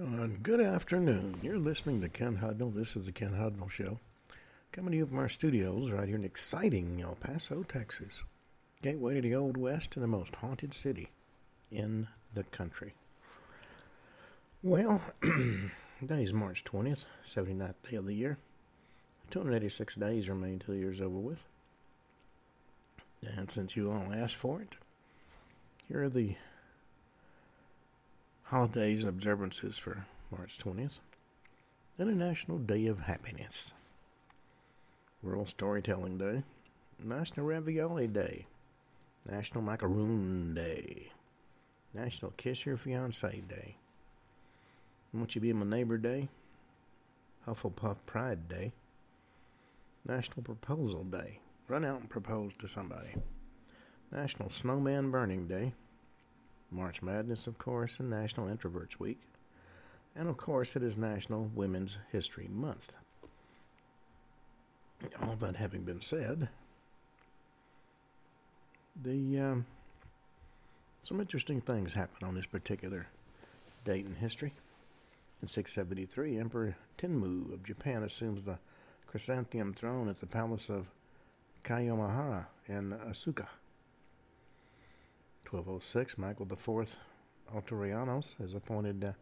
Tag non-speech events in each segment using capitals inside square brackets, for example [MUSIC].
Uh, good afternoon. You're listening to Ken Hudnall. This is the Ken Hudnall Show. Coming to you from our studios right here in exciting El Paso, Texas. Gateway to the Old West and the most haunted city in the country. Well, [CLEARS THROAT] today is March 20th, 79th day of the year. 286 days remain till the year's over with. And since you all asked for it, here are the holidays and observances for March 20th. International Day of Happiness. World Storytelling Day. National Ravioli Day. National Macaroon Day. National Kiss Your Fiancé Day. Won't You Be My Neighbor Day. Hufflepuff Pride Day. National Proposal Day. Run out and propose to somebody. National Snowman Burning Day. March Madness, of course, and National Introverts Week. And of course, it is National Women's History Month. All that having been said, the um, some interesting things happen on this particular date in history. In 673, Emperor Tenmu of Japan assumes the chrysanthemum throne at the palace of Kiyomihara in Asuka. 1206, Michael IV Autoreianos is appointed uh,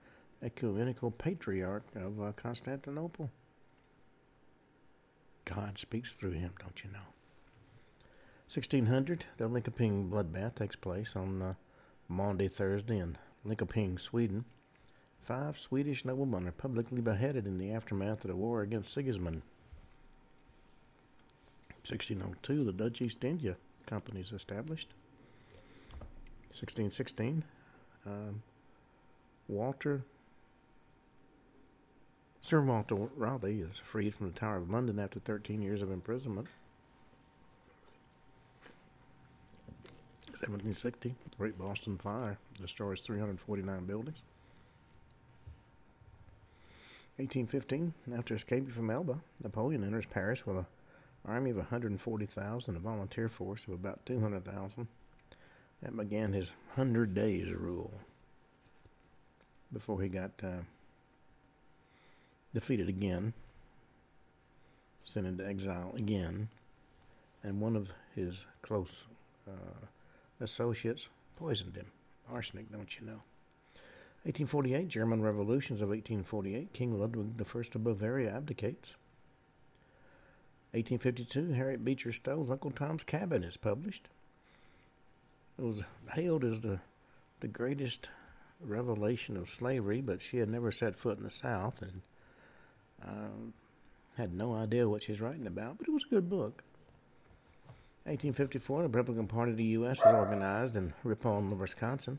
ecumenical patriarch of uh, Constantinople. God speaks through him, don't you know? 1600, the Linkoping bloodbath takes place on uh, Maundy Thursday in Linkoping, Sweden. Five Swedish noblemen are publicly beheaded in the aftermath of the war against Sigismund. 1602, the Dutch East India Company is established. 1616, um, Walter Sir Walter Raleigh is freed from the Tower of London after 13 years of imprisonment. 1760, the Great Boston Fire destroys 349 buildings. 1815, after escaping from Elba, Napoleon enters Paris with an army of 140,000, a volunteer force of about 200,000. That began his hundred days rule before he got uh, defeated again, sent into exile again, and one of his close uh, associates poisoned him. Arsenic, don't you know? 1848, German revolutions of 1848, King Ludwig I of Bavaria abdicates. 1852, Harriet Beecher Stowe's Uncle Tom's Cabin is published. It was hailed as the the greatest revelation of slavery, but she had never set foot in the South and um, had no idea what she's writing about. But it was a good book. 1854, the Republican Party of the U.S. was organized in Ripon, Wisconsin.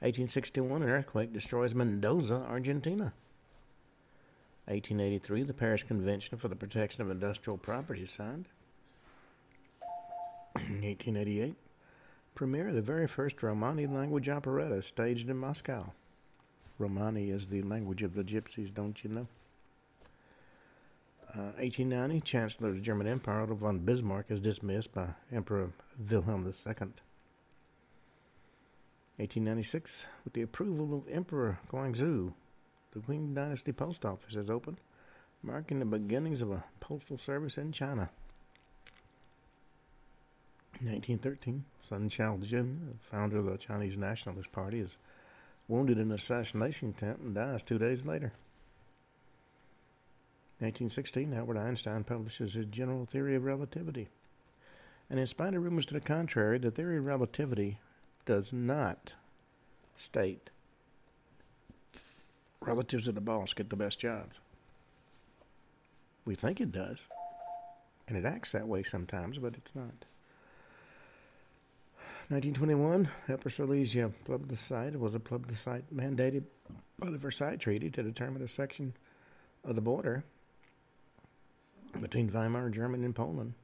1861, an earthquake destroys Mendoza, Argentina. 1883, the Paris Convention for the Protection of Industrial Property is signed. 1888, premiere of the very first Romani language operetta staged in Moscow. Romani is the language of the gypsies, don't you know? Uh, 1890, Chancellor of the German Empire Otto von Bismarck is dismissed by Emperor Wilhelm II. 1896, with the approval of Emperor Guangxu, the Qing Dynasty Post Office is opened, marking the beginnings of a postal service in China. 1913, Song Jiaoren, founder of the Chinese Nationalist Party, is wounded in an assassination attempt and dies two days later. 1916, Albert Einstein publishes his general theory of relativity. And in spite of rumors to the contrary, the theory of relativity does not state relatives of the boss get the best jobs. We think it does. And it acts that way sometimes, but it's not. 1921, Upper Silesia plebiscite was a plebiscite mandated by the Versailles Treaty to determine a section of the border between Weimar Germany and Poland.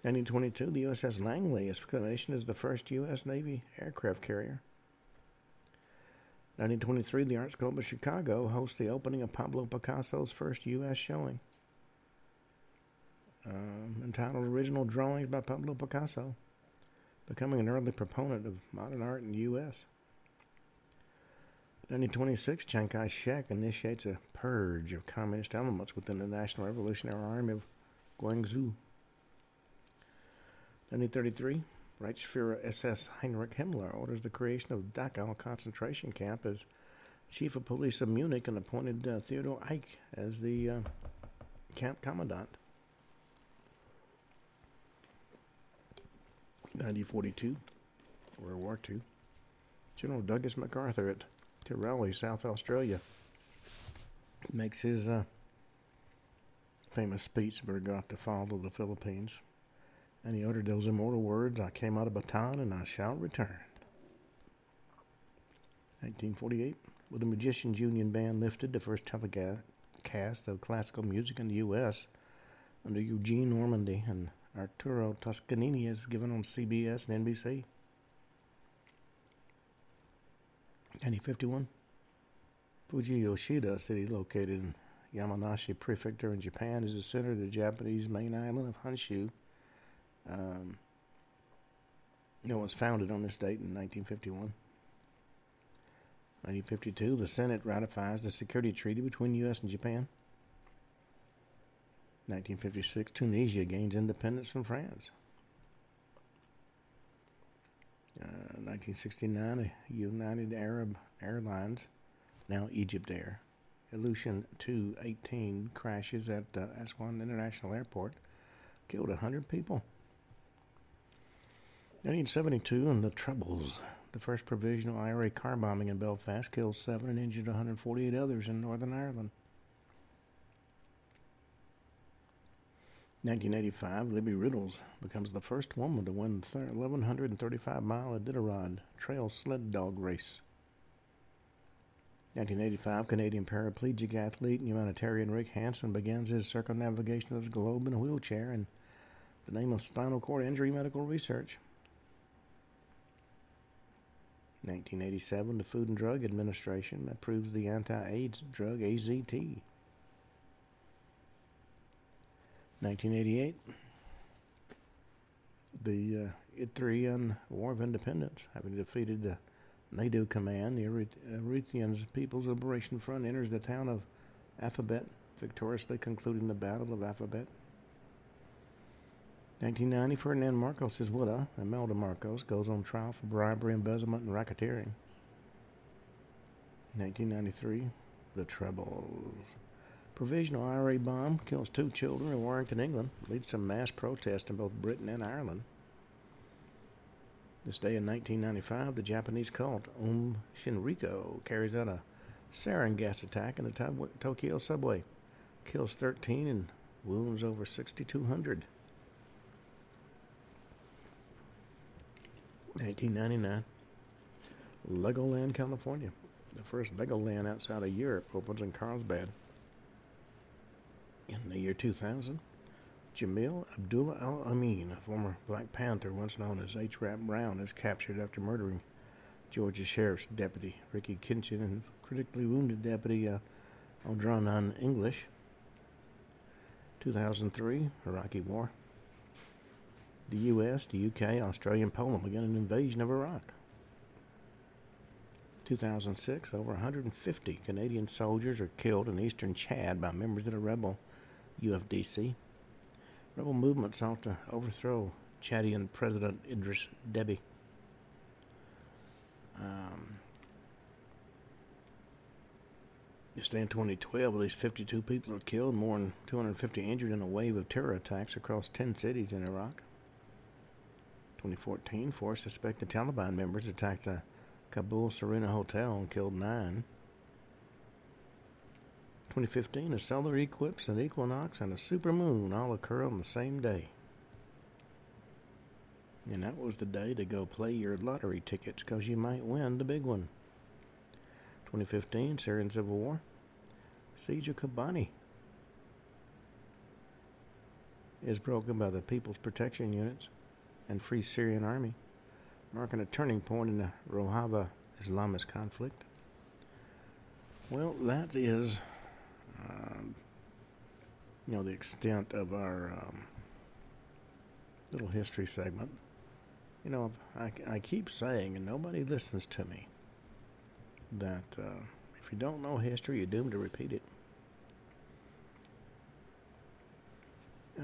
1922, the USS Langley is commissioned as the first U.S. Navy aircraft carrier. 1923, the Arts Club of Chicago hosts the opening of Pablo Picasso's first U.S. showing. Um, entitled Original Drawings by Pablo Picasso becoming an early proponent of modern art in the U.S. 1926, Chiang Kai shek initiates a purge of communist elements within the National Revolutionary Army of Guangzhou. 1933, Reichsfuhrer SS Heinrich Himmler orders the creation of Dachau concentration camp as chief of police of Munich and appointed uh, Theodor Eicke as the uh, camp commandant. 1942, World War II. General Douglas MacArthur at Terowie, South Australia, makes his uh, famous speech about the fall of the Philippines. And he uttered those immortal words I came out of Bataan and I shall return. 1948, with the Magicians Union Band lifted, the first telecast of classical music in the U.S. under Eugene Ormandy and Arturo Toscanini is given on CBS and NBC. 1951, Fuji Yoshida City, located in Yamanashi Prefecture in Japan, is the center of the Japanese main island of Honshu. Um, it was founded on this date in 1951. 1952, the Senate ratifies the security treaty between U.S. and Japan. 1956, Tunisia gains independence from France. 1969, United Arab Airlines, now Egypt Air, Ilyushin 218 crashes at uh, Aswan International Airport, killed 100 people. 1972, and the Troubles. The first provisional IRA car bombing in Belfast killed seven and injured 148 others in Northern Ireland. 1985, Libby Riddles becomes the first woman to win the 1135 mile Iditarod Trail Sled Dog Race. 1985, Canadian paraplegic athlete and humanitarian Rick Hansen begins his circumnavigation of the globe in a wheelchair in the name of spinal cord injury medical research. 1987, the Food and Drug Administration approves the anti AIDS drug AZT. 1988, the uh, Eritrean War of Independence, having defeated the Nadew command, the Eritrean People's Liberation Front enters the town of Afabet, victoriously concluding the Battle of Afabet. 1990, Ferdinand Marcos' widow, Imelda Marcos, goes on trial for bribery, embezzlement, and racketeering. 1993, The Troubles. Provisional IRA bomb kills two children in Warrington, England, leads to mass protest in both Britain and Ireland. This day in 1995, the Japanese cult Aum Shinrikyo carries out a sarin gas attack in the Tokyo subway, kills 13 and wounds over 6,200. 1999, Legoland, California. The first Legoland outside of Europe opens in Carlsbad. In the year 2000, Jamil Abdullah Al Amin, a former Black Panther once known as H. Rap Brown, is captured after murdering Georgia Sheriff's deputy Ricky Kitchen and critically wounded deputy uh, Aldranon English. 2003, Iraqi War. The U.S., the U.K., Australia, and Poland began an invasion of Iraq. 2006, over 150 Canadian soldiers are killed in eastern Chad by members of the rebel UFDC. Rebel movement sought to overthrow Chadian President Idris Deby. Um, just in 2012, at least 52 people were killed, more than 250 injured in a wave of terror attacks across 10 cities in Iraq. 2014, four suspected Taliban members attacked a Kabul Serena Hotel and killed nine. 2015, a solar eclipse, an equinox, and a supermoon all occur on the same day. And that was the day to go play your lottery tickets because you might win the big one. 2015, Syrian Civil War. Siege of Kobani is broken by the People's Protection Units and Free Syrian Army, marking a turning point in the Rojava Islamist conflict. Well, that is um, you know, the extent of our um, little history segment. You know, I, I keep saying, and nobody listens to me, that uh, if you don't know history, you're doomed to repeat it.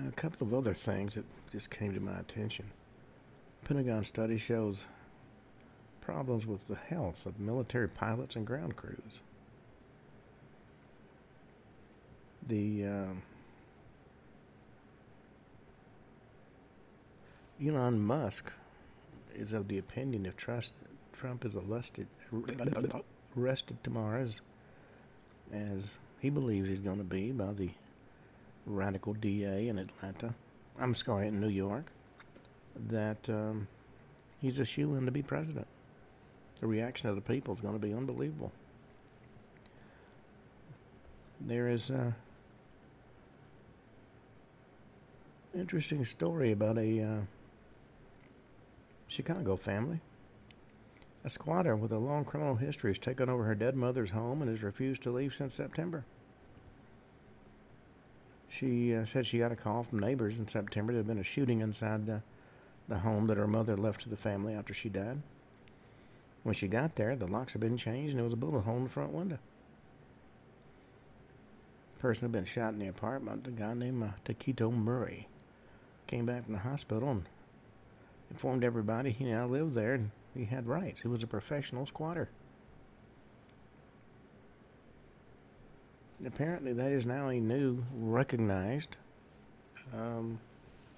A couple of other things that just came to my attention. Pentagon study shows problems with the health of military pilots and ground crews. The um, Elon Musk is of the opinion if trust, Trump is arrested, arrested tomorrow as, as he believes he's going to be by the radical DA in Atlanta, I'm sorry, in New York, that um, he's a shoe in to be president. The reaction of the people is going to be unbelievable. There is a interesting story about a uh, Chicago family. A squatter with a long criminal history has taken over her dead mother's home and has refused to leave since September. She uh, said she got a call from neighbors in September. There had been a shooting inside the, the home that her mother left to the family after she died. When she got there, the locks had been changed and there was a bullet hole in the front window. The person had been shot in the apartment, a guy named uh, Taquito Murray. Came back from the hospital and informed everybody he now lived there and he had rights. He was a professional squatter. apparently that is now a new recognized um,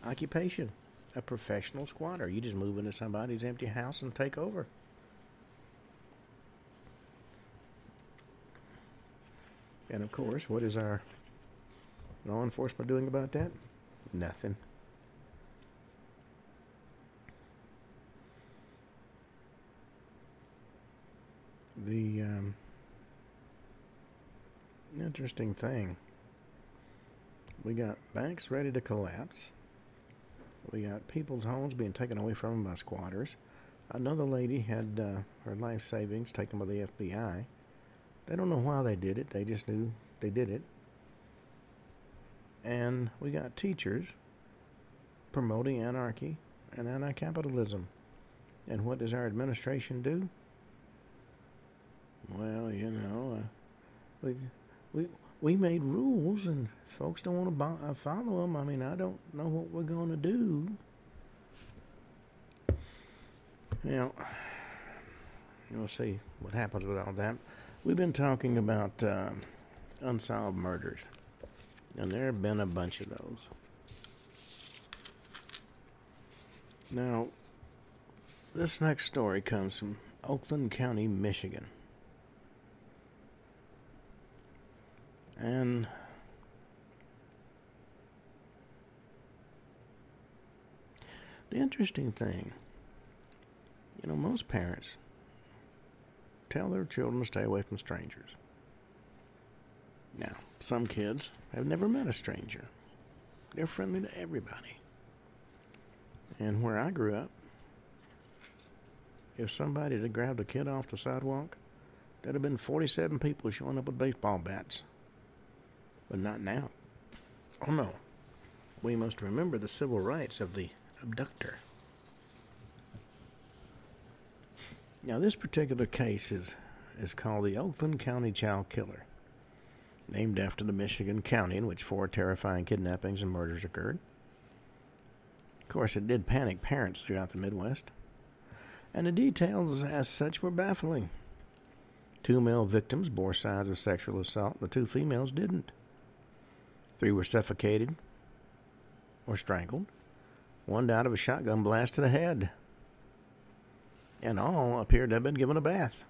occupation a professional squatter you just move into somebody's empty house and take over and of course what is our law enforcement doing about that nothing the um, interesting thing. We got banks ready to collapse. We got people's homes being taken away from them by squatters. Another lady had uh, her life savings taken by the FBI. They don't know why they did it. They just knew they did it. And we got teachers promoting anarchy and anti-capitalism. And what does our administration do? Well, you know, uh, we we we made rules and folks don't want to uh, follow them. I mean, I don't know what we're going to do. You know, we'll see what happens with all that. We've been talking about uh, unsolved murders, and there have been a bunch of those. Now, this next story comes from Oakland County, Michigan. And the interesting thing, you know, most parents tell their children to stay away from strangers. Now, some kids have never met a stranger. They're friendly to everybody. And where I grew up, if somebody had grabbed a kid off the sidewalk, there'd have been 47 people showing up with baseball bats. But not now. Oh no. We must remember the civil rights of the abductor. Now, this particular case is, is called the Oakland County Child Killer, named after the Michigan county in which four terrifying kidnappings and murders occurred. Of course, it did panic parents throughout the Midwest, and the details as such were baffling. Two male victims bore signs of sexual assault, the two females didn't. Three were suffocated or strangled. One died of a shotgun blast to the head. And all appeared to have been given a bath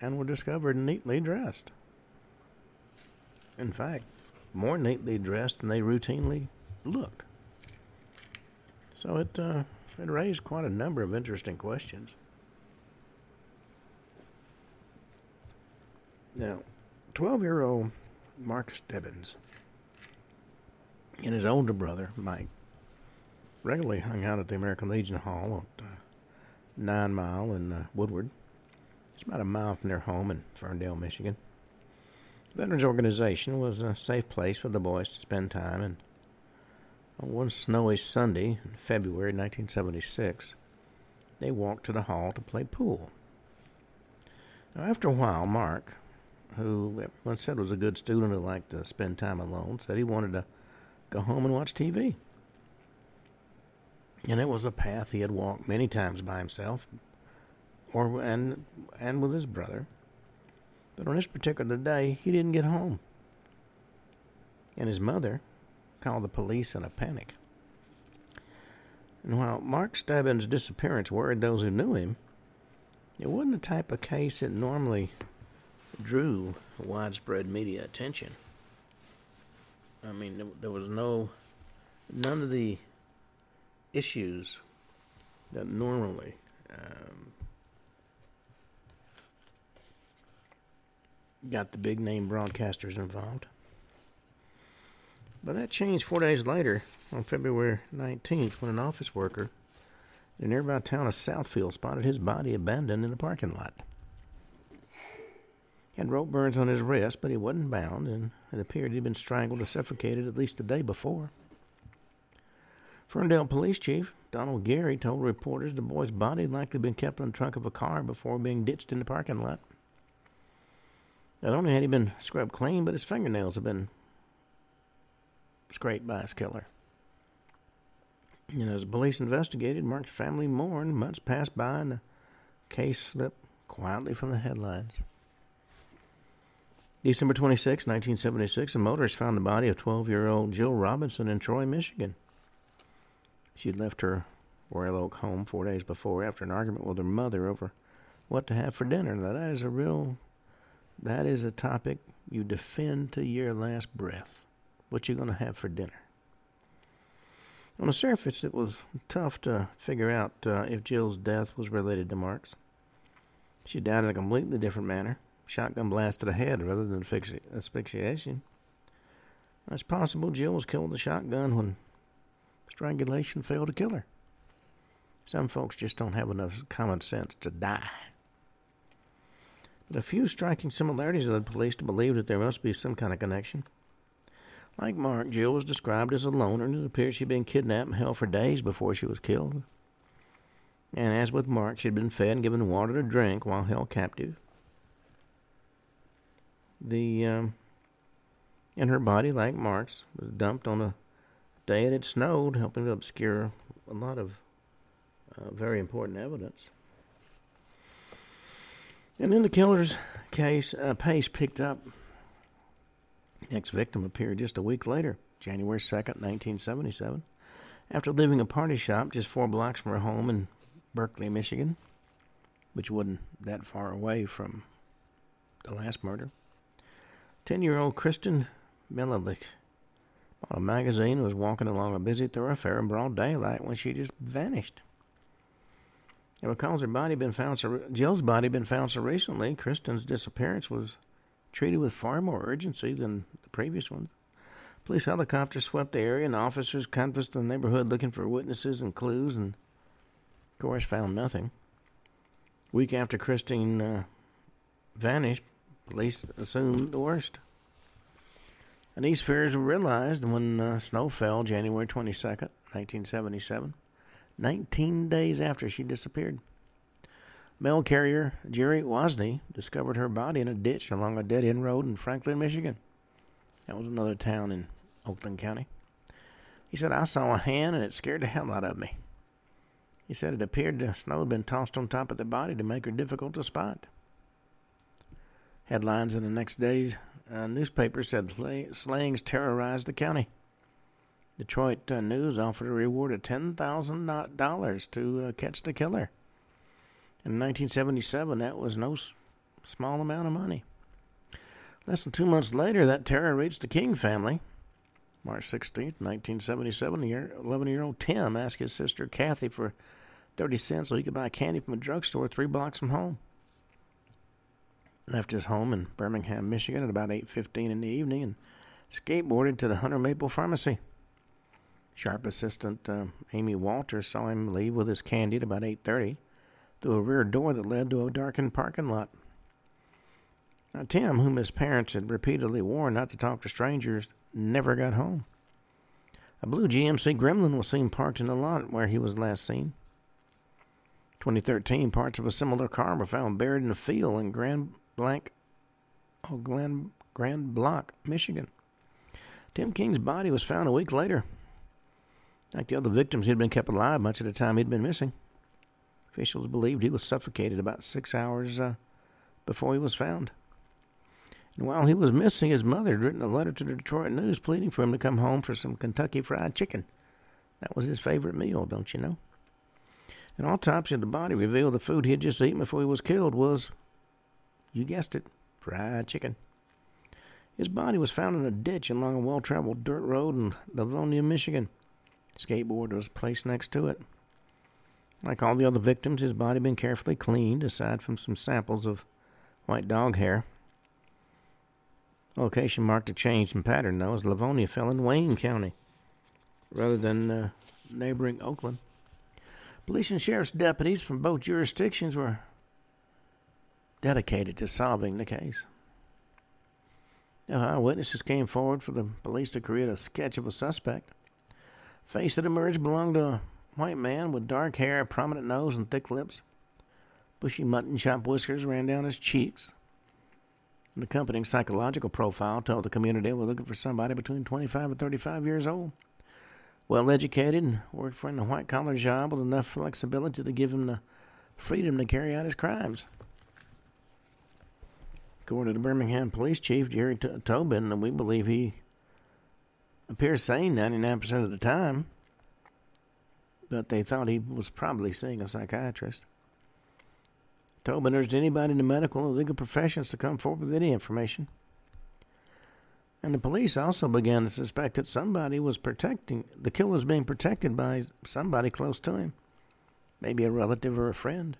and were discovered neatly dressed. In fact, more neatly dressed than they routinely looked. So it, uh, it raised quite a number of interesting questions. Now, 12 year old Mark Stebbins and his older brother, Mike, regularly hung out at the American Legion Hall at uh, Nine Mile in uh, Woodward. It's about a mile from their home in Ferndale, Michigan. The Veterans Organization was a safe place for the boys to spend time, and on one snowy Sunday in February 1976, they walked to the hall to play pool. Now, after a while, Mark, who everyone said was a good student who liked to spend time alone, said he wanted to go home and watch TV. And it was a path he had walked many times by himself, or and and with his brother. But on this particular day, he didn't get home. And his mother called the police in a panic. And while Mark Stebbins' disappearance worried those who knew him, it wasn't the type of case that normally drew widespread media attention. I mean, there was no, none of the issues that normally um, got the big name broadcasters involved. But that changed four days later on February 19th when an office worker in the nearby town of Southfield spotted his body abandoned in a parking lot. Had rope burns on his wrist, but he wasn't bound, and it appeared he'd been strangled or suffocated at least the day before. Ferndale Police Chief Donald Gary told reporters the boy's body had likely been kept in the trunk of a car before being ditched in the parking lot. Not only had he been scrubbed clean, but his fingernails had been scraped by his killer. And as police investigated, Mark's family mourned. Months passed by, and the case slipped quietly from the headlines. December 26, 1976, a motorist found the body of 12 year old Jill Robinson in Troy, Michigan. She had left her Royal Oak home four days before after an argument with her mother over what to have for dinner. Now, that is a real, that is a topic you defend to your last breath. What you going to have for dinner? On the surface, it was tough to figure out uh, if Jill's death was related to Mark's. She died in a completely different manner shotgun blast to the head rather than asphyxiation. It's possible Jill was killed with a shotgun when strangulation failed to kill her. Some folks just don't have enough common sense to die. But a few striking similarities led police to believe that there must be some kind of connection. Like Mark, Jill was described as a loner, and it appears she'd been kidnapped and held for days before she was killed. And as with Mark, she'd been fed and given water to drink while held captive. The um, and her body, like Mark's, was dumped on a day it had snowed, helping to obscure a lot of uh, very important evidence. And in the killer's case, uh, pace picked up Next victim appeared just a week later, January 2nd, 1977, after leaving a party shop just four blocks from her home in Berkeley, Michigan, which wasn't that far away from the last murder. 10 year old Kristen Mihelich bought a magazine and was walking along a busy thoroughfare in broad daylight when she just vanished. And because her body been found so, Jill's body been found so recently, Kristen's disappearance was treated with far more urgency than the previous ones. Police helicopters swept the area, and officers canvassed the neighborhood looking for witnesses and clues, and of course found nothing. Week after Christine uh, vanished, police assumed the worst. And these fears were realized when uh, snow fell January 22nd, 1977, 19 days after she disappeared. Mail carrier Jerry Wozni discovered her body in a ditch along a dead end road in Franklin, Michigan. That was another town in Oakland County. He said, I saw a hand and it scared the hell out of me. He said it appeared the snow had been tossed on top of the body to make her difficult to spot. Headlines in the next day's uh, newspaper said slayings terrorized the county. Detroit uh, News offered a reward of $10,000 to uh, catch the killer. In 1977, that was no small amount of money. Less than two months later, that terror reached the King family. March 16, 1977, 11 year old Tim asked his sister Kathy for 30 cents so he could buy candy from a drugstore three blocks from home. Left his home in Birmingham, Michigan at about 8.15 in the evening and skateboarded to the Hunter Maple Pharmacy. Sharp assistant uh, Amy Walters saw him leave with his candy at about 8.30 through a rear door that led to a darkened parking lot. Now, Tim, whom his parents had repeatedly warned not to talk to strangers, never got home. A blue GMC Gremlin was seen parked in the lot where he was last seen. 2013, parts of a similar car were found buried in a field in Grand Blanc, oh, Grand, Grand Blanc, Michigan. Tim King's body was found a week later. Like the other victims, he had been kept alive much of the time he'd been missing. Officials believed he was suffocated about six hours uh, before he was found. And while he was missing, his mother had written a letter to the Detroit News pleading for him to come home for some Kentucky Fried Chicken. That was his favorite meal, don't you know? An autopsy of the body revealed the food he had just eaten before he was killed was, you guessed it, fried chicken. His body was found in a ditch along a well traveled dirt road in Livonia, Michigan. Skateboard was placed next to it. Like all the other victims, his body had been carefully cleaned, aside from some samples of white dog hair. Location marked a change in pattern, though, as Livonia fell in Wayne County rather than uh, neighboring Oakland. Police and sheriff's deputies from both jurisdictions were dedicated to solving the case. Now, witnesses came forward for the police to create a sketch of a suspect. Face that emerged belonged to a white man with dark hair, a prominent nose, and thick lips. Bushy mutton chop whiskers ran down his cheeks. An accompanying psychological profile told the community were looking for somebody between 25 and 35 years old. Well educated and worked for a white collar job with enough flexibility to give him the freedom to carry out his crimes. According to the Birmingham Police Chief Jerry T- Tobin, we believe he appears sane 99% of the time, but they thought he was probably seeing a psychiatrist. Tobin urged anybody in the medical or legal professions to come forward with any information. And the police also began to suspect that somebody was protecting the killer was being protected by somebody close to him, maybe a relative or a friend.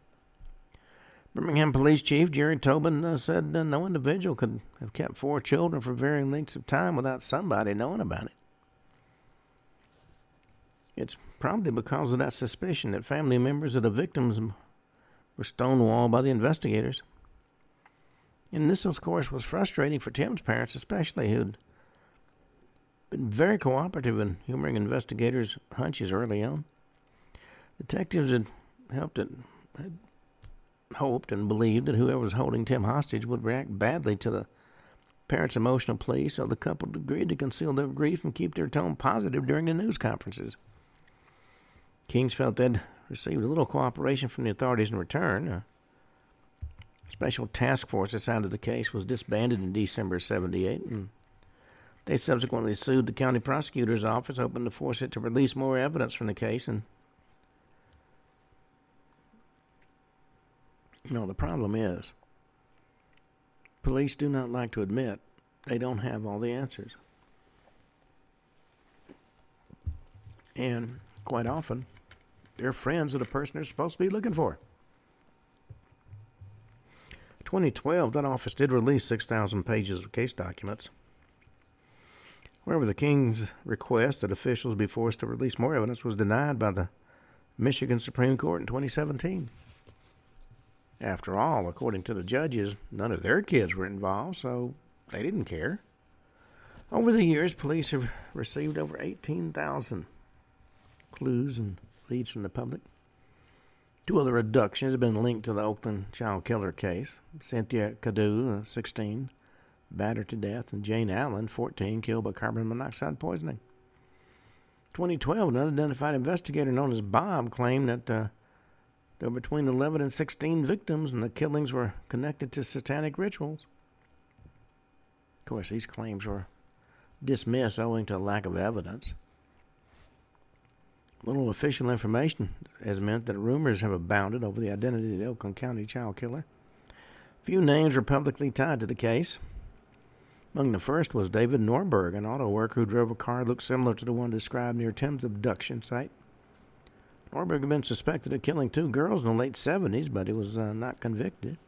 Birmingham Police Chief Jerry Tobin uh, said uh, no individual could have kept four children for varying lengths of time without somebody knowing about it. It's probably because of that suspicion that family members of the victims were stonewalled by the investigators. And this, of course, was frustrating for Tim's parents, especially who'd been very cooperative in humoring investigators' hunches early on. Detectives had helped it, had hoped and believed that whoever was holding Tim hostage would react badly to the parents' emotional plea, so the couple agreed to conceal their grief and keep their tone positive during the news conferences. Kings felt they'd received a little cooperation from the authorities in return. A special task force assigned to the case was disbanded in December of 78, and they subsequently sued the county prosecutor's office, hoping to force it to release more evidence from the case. And, know, the problem is police do not like to admit they don't have all the answers. And quite often, they're friends of the person they're supposed to be looking for. 2012, that office did release 6,000 pages of case documents. However, the King's request that officials be forced to release more evidence was denied by the Michigan Supreme Court in 2017. After all, according to the judges, none of their kids were involved, so they didn't care. Over the years, police have received over 18,000 clues and leads from the public. Two other abductions have been linked to the Oakland child killer case. Cynthia Cadieux, 16, battered to death, and Jane Allen, 14, killed by carbon monoxide poisoning. 2012, an unidentified investigator known as Bob claimed that uh, there were between 11 and 16 victims, and the killings were connected to satanic rituals. Of course, these claims were dismissed owing to a lack of evidence. Little official information has meant that rumors have abounded over the identity of the Oakland County child killer. Few names were publicly tied to the case. Among the first was David Norberg, an auto worker who drove a car that looked similar to the one described near Tim's abduction site. Norberg had been suspected of killing two girls in the late 70s, but he was uh, not convicted.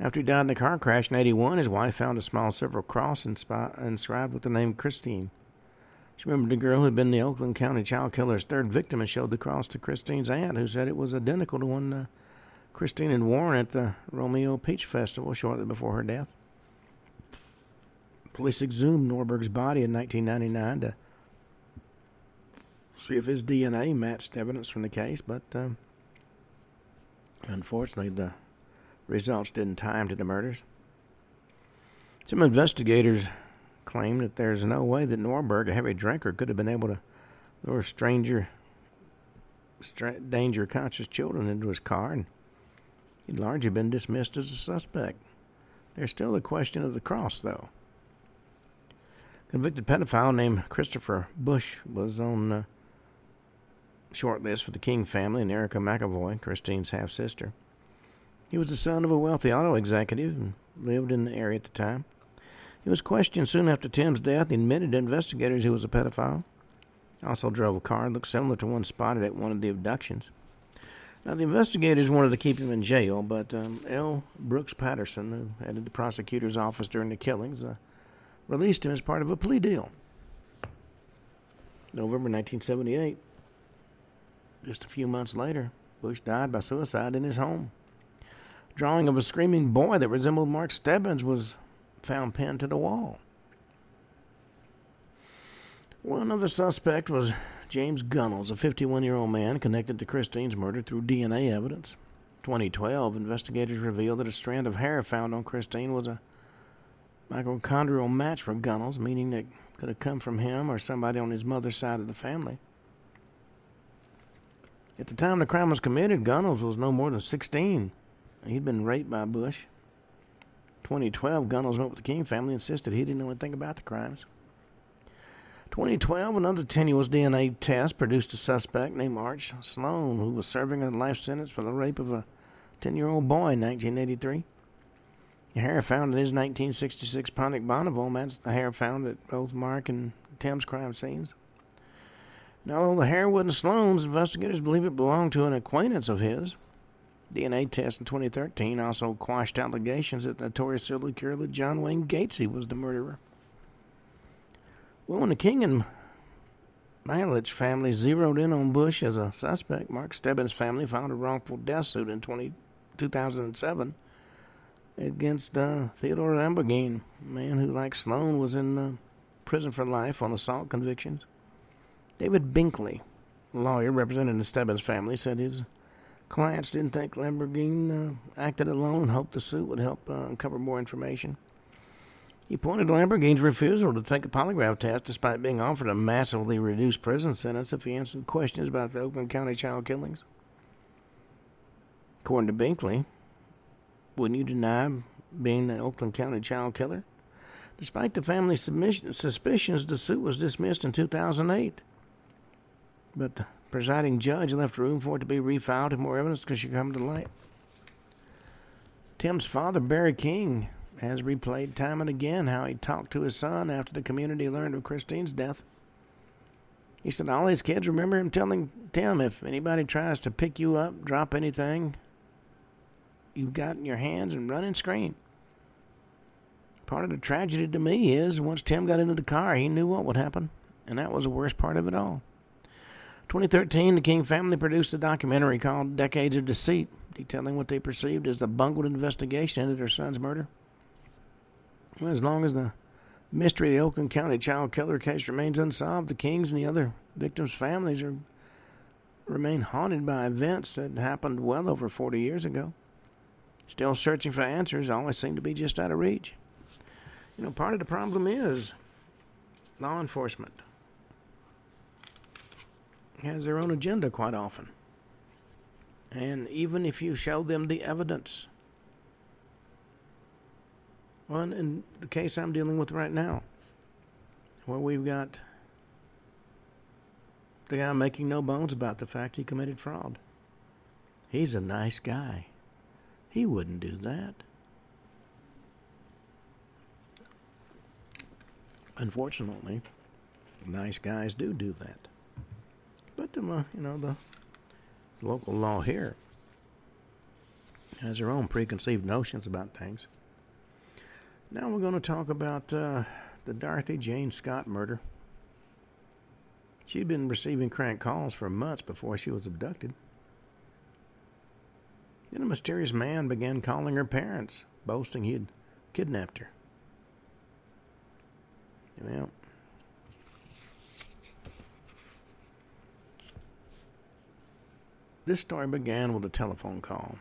After he died in a car crash in 81, his wife found a small silver cross inscribed with the name Christine. She remembered the girl who had been the Oakland County child killer's third victim and showed the cross to Christine's aunt, who said it was identical to one uh, Christine had worn at the Romeo Peach Festival shortly before her death. Police exhumed Norberg's body in 1999 to see if his DNA matched evidence from the case, but um, Unfortunately, the results didn't tie him to the murders. Some investigators claim that there's no way that Norberg, a heavy drinker, could have been able to lure stranger, stra- danger conscious children into his car, and he'd largely been dismissed as a suspect. There's still the question of the cross, though. Convicted pedophile named Christopher Busch was on the short list for the King family and Erica McAvoy, Christine's half sister. He was the son of a wealthy auto executive and lived in the area at the time. He was questioned soon after Tim's death. He admitted to investigators he was a pedophile. Also drove a car that looked similar to one spotted at one of the abductions. Now, the investigators wanted to keep him in jail, but um, L. Brooks Patterson, who headed the prosecutor's office during the killings, uh, released him as part of a plea deal. November 1978. Just a few months later, Busch died by suicide in his home. A drawing of a screaming boy that resembled Mark Stebbins was found pinned to the wall. One other suspect was James Gunnels, a 51 year old man connected to Christine's murder through DNA evidence. 2012, investigators revealed that a strand of hair found on Christine was a mitochondrial match for Gunnels, meaning it could have come from him or somebody on his mother's side of the family. At the time the crime was committed, Gunnels was no more than 16. He'd been raped by Busch. 2012, Gunnels went with the King family and insisted he didn't know anything about the crimes. 2012, another tenuous DNA test produced a suspect named Arch Sloan, who was serving a life sentence for the rape of a 10 year old boy in 1983. The hair found in his 1966 Pontiac Bonneville matched the hair found at both Mark and Tim's crime scenes. Now, although the Harewood and Sloan's, investigators believe it belonged to an acquaintance of his. DNA test in 2013 also quashed allegations that notorious serial killer John Wayne Gacy was the murderer. Well, when the King and Mihelich family zeroed in on Busch as a suspect, Mark Stebbins' family filed a wrongful death suit in 20, 2007 against uh, Theodore Lamborgine, a man who, like Sloan, was in uh, prison for life on assault convictions. David Binkley, lawyer representing the Stebbins family, said his clients didn't think Lamborgine uh, acted alone and hoped the suit would help uh, uncover more information. He pointed to Lamborgine's refusal to take a polygraph test despite being offered a massively reduced prison sentence if he answered questions about the Oakland County child killings. According to Binkley, wouldn't you deny being the Oakland County child killer? Despite the family's suspicions, the suit was dismissed in 2008. But the presiding judge left room for it to be refiled if more evidence could come to light. Tim's father, Barry King, has replayed time and again how he talked to his son after the community learned of Christine's death. He said all his kids remember him telling Tim if anybody tries to pick you up, drop anything you've got in your hands, and run and scream. Part of the tragedy to me is once Tim got into the car, he knew what would happen, and that was the worst part of it all. 2013, the King family produced a documentary called Decades of Deceit, detailing what they perceived as the bungled investigation into their son's murder. As long as the mystery of the Oakland County child killer case remains unsolved, the Kings and the other victims' families are remain haunted by events that happened well over 40 years ago. Still searching for answers always seem to be just out of reach. You know, part of the problem is law enforcement has their own agenda quite often. And even if you show them the evidence, well, in the case I'm dealing with right now, where we've got the guy making no bones about the fact he committed fraud. He's a nice guy. He wouldn't do that. Unfortunately, nice guys do do that. But the, you know the local law here has their own preconceived notions about things. Now we're going to talk about uh, the Dorothy Jane Scott murder. She'd been receiving crank calls for months before she was abducted. Then a mysterious man began calling her parents, boasting he had kidnapped her. Well, This story began with a telephone call.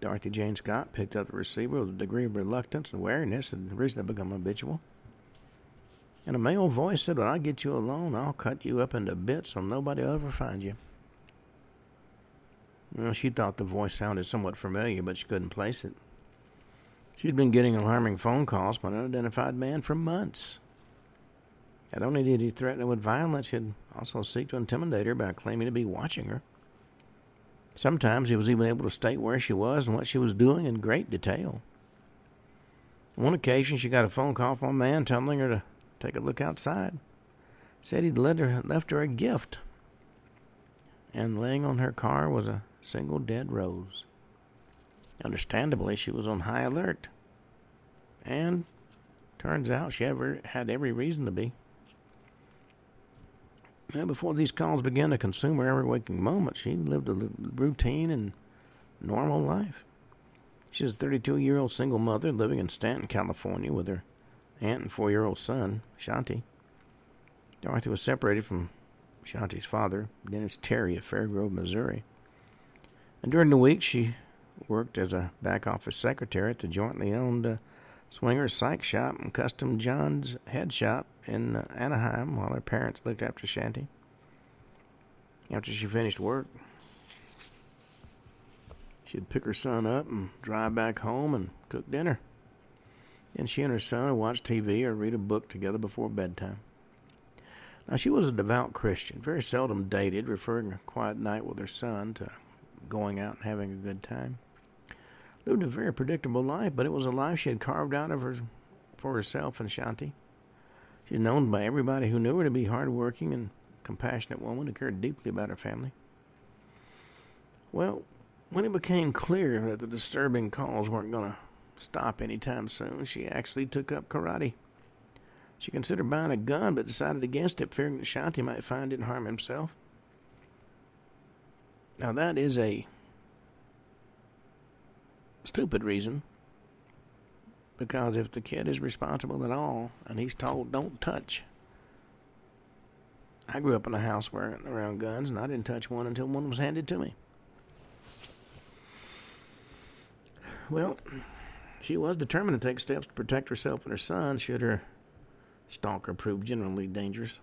Dorothy Jane Scott picked up the receiver with a degree of reluctance and wariness that had recently become habitual. And a male voice said, When I get you alone, I'll cut you up into bits so nobody will ever find you. Well, she thought the voice sounded somewhat familiar, but she couldn't place it. She'd been getting alarming phone calls from an unidentified man for months. Not only did he threaten her with violence, he'd also seek to intimidate her by claiming to be watching her. Sometimes he was even able to state where she was and what she was doing in great detail. On one occasion, she got a phone call from a man telling her to take a look outside. Said he'd her, left her a gift. And laying on her car was a single dead rose. Understandably, she was on high alert. And turns out she ever had every reason to be. Before these calls began to consume her every waking moment, she lived a routine and normal life. She was a 32 year old single mother living in Stanton, California, with her aunt and four year old son, Shanti. Dorothy was separated from Shanti's father, Dennis Terry of Fairgrove, Missouri. And during the week, she worked as a back office secretary at the jointly owned uh, Swingers Psych Shop and Custom John's Head Shop in uh, Anaheim while her parents looked after Shanti After she finished work, she'd pick her son up and drive back home and cook dinner. Then she and her son would watch TV or read a book together before bedtime. Now, she was a devout Christian, very seldom dated, referring a quiet night with her son to going out and having a good time. Lived a very predictable life, but it was a life she had carved out of her for herself and Shanti. She was known by everybody who knew her to be a hard-working and compassionate woman who cared deeply about her family. Well, when it became clear that the disturbing calls weren't going to stop any time soon, she actually took up karate. She considered buying a gun, but decided against it, fearing that Shanti might find it and harm himself. Now, that is a stupid reason. Because if the kid is responsible at all and he's told don't touch. I grew up in a house where around guns and I didn't touch one until one was handed to me. Well, she was determined to take steps to protect herself and her son should her stalker prove generally dangerous.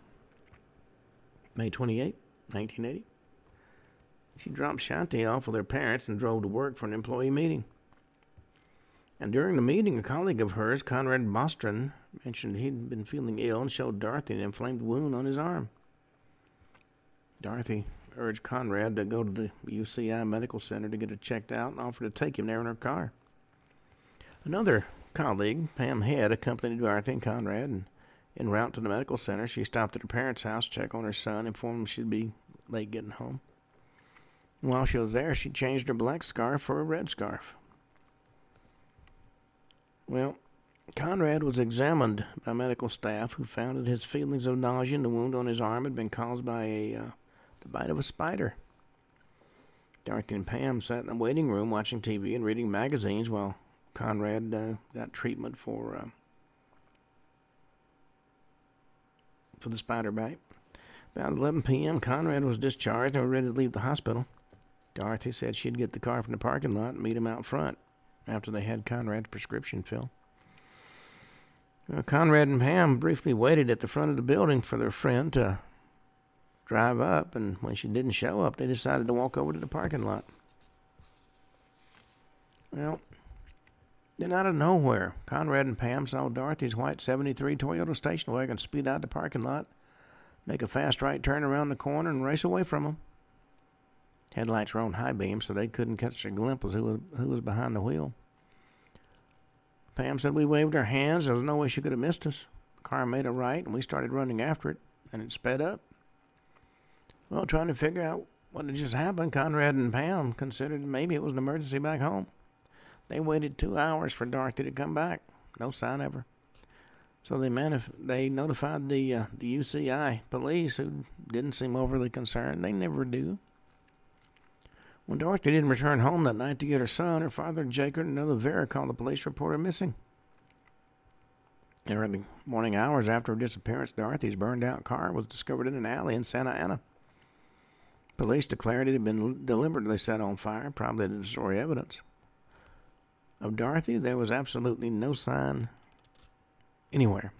May 28, 1980. She dropped Shanti off with her parents and drove to work for an employee meeting. And during the meeting, a colleague of hers, Conrad Bostron, mentioned he'd been feeling ill and showed Dorothy an inflamed wound on his arm. Dorothy urged Conrad to go to the UCI Medical Center to get it checked out and offered to take him there in her car. Another colleague, Pam Head, accompanied Dorothy and Conrad, and en route to the medical center, she stopped at her parents' house, checked on her son, informed him she'd be late getting home. While she was there, she changed her black scarf for a red scarf. Well, Conrad was examined by medical staff who found that his feelings of nausea and the wound on his arm had been caused by a uh, the bite of a spider. Dorothy and Pam sat in the waiting room watching TV and reading magazines while Conrad uh, got treatment for uh, for the spider bite. About 11 p.m., Conrad was discharged and was ready to leave the hospital. Dorothy said she'd get the car from the parking lot and meet him out front after they had Conrad's prescription filled. Well, Conrad and Pam briefly waited at the front of the building for their friend to drive up, and when she didn't show up, they decided to walk over to the parking lot. Well, then out of nowhere, Conrad and Pam saw Dorothy's white 73 Toyota station wagon speed out the parking lot, make a fast right turn around the corner, and race away from them. Headlights were on high beam, so they couldn't catch a glimpse of who was, who was behind the wheel. Pam said we waved our hands. There was no way she could have missed us. The car made a right, and we started running after it, and it sped up. Well, trying to figure out what had just happened, Conrad and Pam considered maybe it was an emergency back home. They waited two hours for Dorothy to come back. No sign of her. So they manif- they notified the uh, the UCI police, who didn't seem overly concerned. They never do. When Dorothy didn't return home that night to get her son, her father, Jacob, and another Vera called the police to report her missing. In the morning hours after her disappearance, Dorothy's burned out car was discovered in an alley in Santa Ana. Police declared it had been deliberately set on fire, probably to destroy evidence. Of Dorothy, there was absolutely no sign anywhere.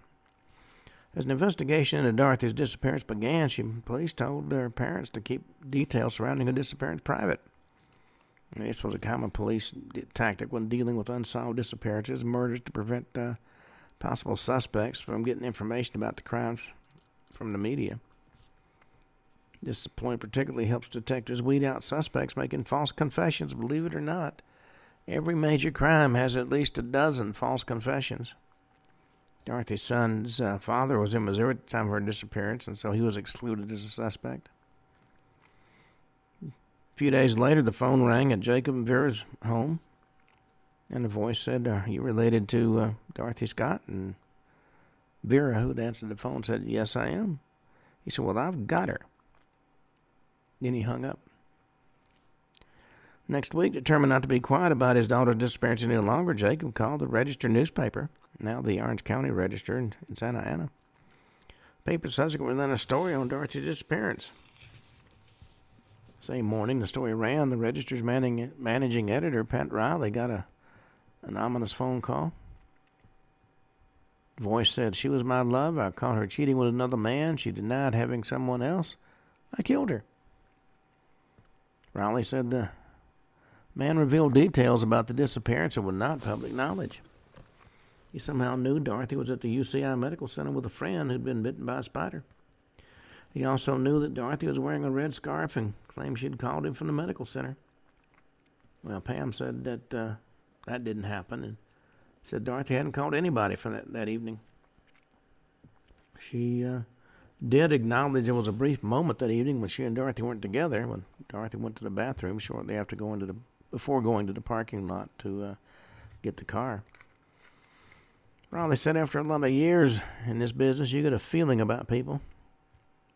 As an investigation into Dorothy's disappearance began, she, police told their parents to keep details surrounding her disappearance private. This was a common police tactic when dealing with unsolved disappearances murders to prevent uh, possible suspects from getting information about the crimes from the media. This point particularly helps detectives weed out suspects making false confessions. Believe it or not, every major crime has at least a dozen false confessions. Dorothy's son's uh, father was in Missouri at the time of her disappearance, and so he was excluded as a suspect. A few days later, the phone rang at Jacob Vera's home, and the voice said, Are you related to uh, Dorothy Scott? And Vera, who had answered the phone, said, Yes, I am. He said, Well, I've got her. Then he hung up. Next week, determined not to be quiet about his daughter's disappearance any longer, Jacob called the Register newspaper, now the Orange County Register in, in Santa Ana. The paper subsequently ran a story on Dorothy's disappearance. Same morning, the story ran. The Register's managing, managing editor, Pat Riley, got a an ominous phone call. Voice said, She was my love. I caught her cheating with another man. She denied having someone else. I killed her. Riley said the man revealed details about the disappearance that were not public knowledge. He somehow knew Dorothy was at the UCI Medical Center with a friend who'd been bitten by a spider. He also knew that Dorothy was wearing a red scarf and claimed she'd called him from the medical center. Well, Pam said that uh, that didn't happen and said Dorothy hadn't called anybody for that, that evening. She uh, did acknowledge there was a brief moment that evening when she and Dorothy weren't together. When Dorothy went to the bathroom shortly after going to the before going to the parking lot to uh, get the car. Riley said after a lot of years in this business, you get a feeling about people.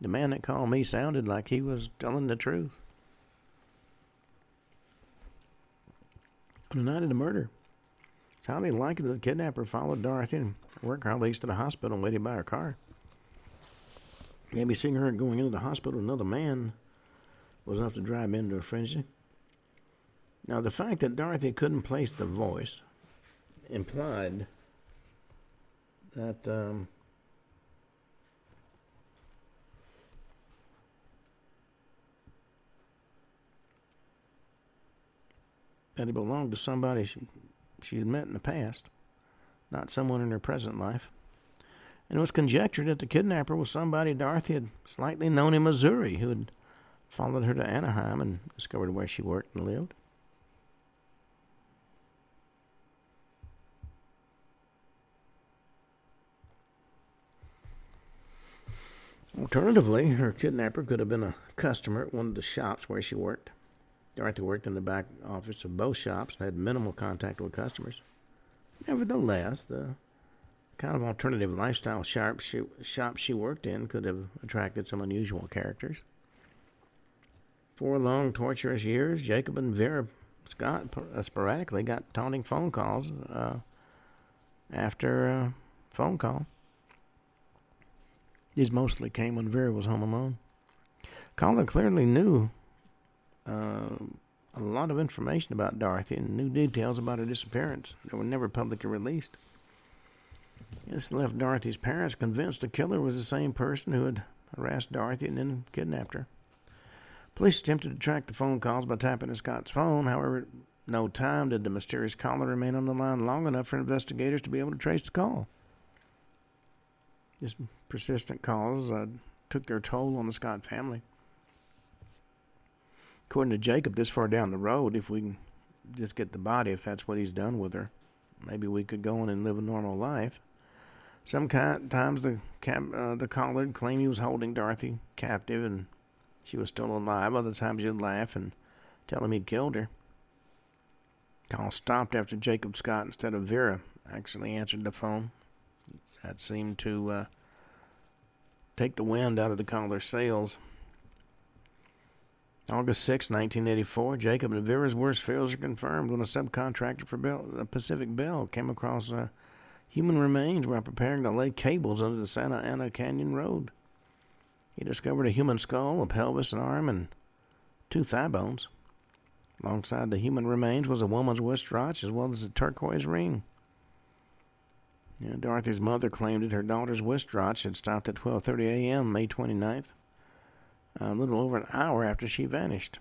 The man that called me sounded like he was telling the truth. On the night of the murder, it's highly likely that the kidnapper followed Dorothy and work colleagues to the hospital and waited by her car. Maybe seeing her going into the hospital with another man was enough to drive him into a frenzy. Now, the fact that Dorothy couldn't place the voice implied that um, that he belonged to somebody she, she had met in the past, not someone in her present life and it was conjectured that the kidnapper was somebody Dorothy had slightly known in Missouri who had followed her to Anaheim and discovered where she worked and lived. Alternatively, her kidnapper could have been a customer at one of the shops where she worked. Dorothy worked in the back office of both shops and had minimal contact with customers. Nevertheless, the kind of alternative lifestyle shop she, shop she worked in could have attracted some unusual characters. For long, torturous years, Jacob and Vera Scott uh, sporadically got taunting phone calls uh, after uh, phone call. These mostly came when Vera was home alone. Caller clearly knew uh, a lot of information about Dorothy and new details about her disappearance that were never publicly released. This left Dorothy's parents convinced the killer was the same person who had harassed Dorothy and then kidnapped her. Police attempted to track the phone calls by tapping in Scott's phone. However, no time did the mysterious caller remain on the line long enough for investigators to be able to trace the call. This persistent calls uh, took their toll on the Scott family. According to Jacob, this far down the road, if we can just get the body, if that's what he's done with her, maybe we could go on and live a normal life. Sometimes the uh, the caller claimed he was holding Dorothy captive and she was still alive. Other times he'd laugh and tell him he'd killed her. Call stopped after Jacob Scott instead of Vera actually answered the phone. That seemed to uh, take the wind out of the caller's sails. August 6, 1984, Jacob and Vera's worst fears are confirmed when a subcontractor for Bell, uh, Pacific Bell came across a human remains while preparing to lay cables under the Santa Ana Canyon Road. He discovered a human skull, a pelvis, an arm, and two thigh bones. Alongside the human remains was a woman's watch as well as a turquoise ring. Dorothy's mother claimed that her daughter's watch had stopped at 12:30 a.m. May 29th, a little over an hour after she vanished.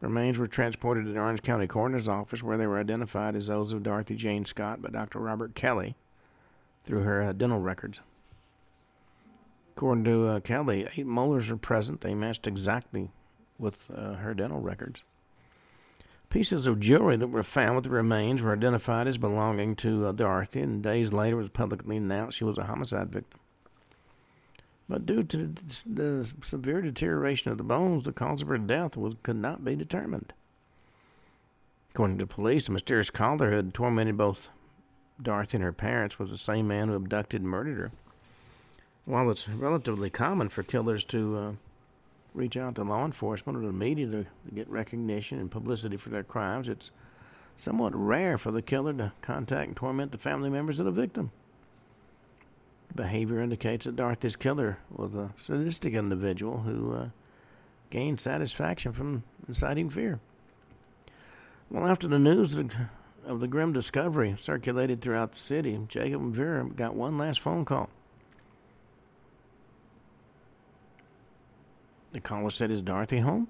Remains were transported to the Orange County Coroner's Office, where they were identified as those of Dorothy Jane Scott by Dr. Robert Kelly through her uh, dental records. According to uh, Kelly, eight molars are present. They matched exactly with uh, her dental records. Pieces of jewelry that were found with the remains were identified as belonging to uh, Dorothy, and days later it was publicly announced she was a homicide victim. But due to the severe deterioration of the bones, the cause of her death was, could not be determined. According to police, the mysterious caller who had tormented both Dorothy and her parents was the same man who abducted and murdered her. While it's relatively common for killers to uh, reach out to law enforcement or the media to, to get recognition and publicity for their crimes, it's somewhat rare for the killer to contact and torment the family members of the victim. Behavior indicates that Dorothy's killer was a sadistic individual who uh, gained satisfaction from inciting fear. Well, after the news of the grim discovery circulated throughout the city, Jacob and Vera got one last phone call. The caller said, Is Dorothy home?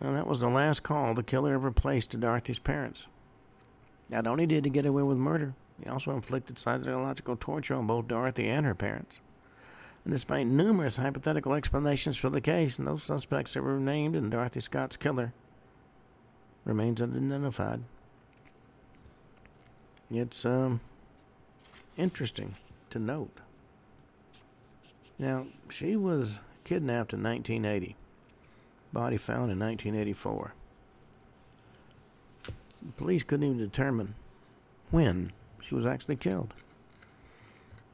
And that was the last call the killer ever placed to Dorothy's parents. Not only did he get away with murder, he also inflicted psychological torture on both Dorothy and her parents. And despite numerous hypothetical explanations for the case, no suspects that were named in Dorothy Scott's killer remains unidentified. It's um, interesting to note. Now, she was kidnapped in 1980. Body found in 1984. The police couldn't even determine when she was actually killed.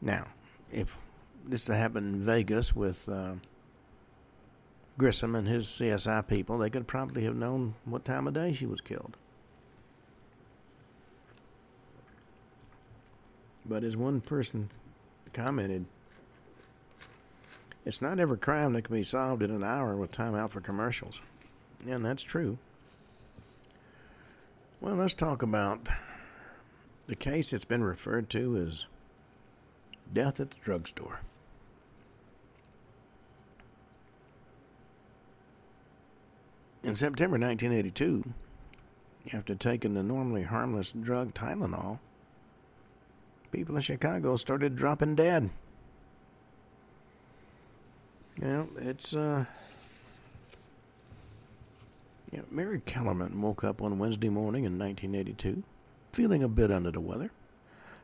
Now, if this had happened in Vegas with uh, Grissom and his CSI people, they could probably have known what time of day she was killed. But as one person commented, it's not every crime that can be solved in an hour with time out for commercials. And that's true. Well, let's talk about the case that's been referred to as death at the drugstore. In September 1982, after taking the normally harmless drug Tylenol, people in Chicago started dropping dead. Yeah, it's uh. Yeah, Mary Kellerman woke up one Wednesday morning in 1982, feeling a bit under the weather.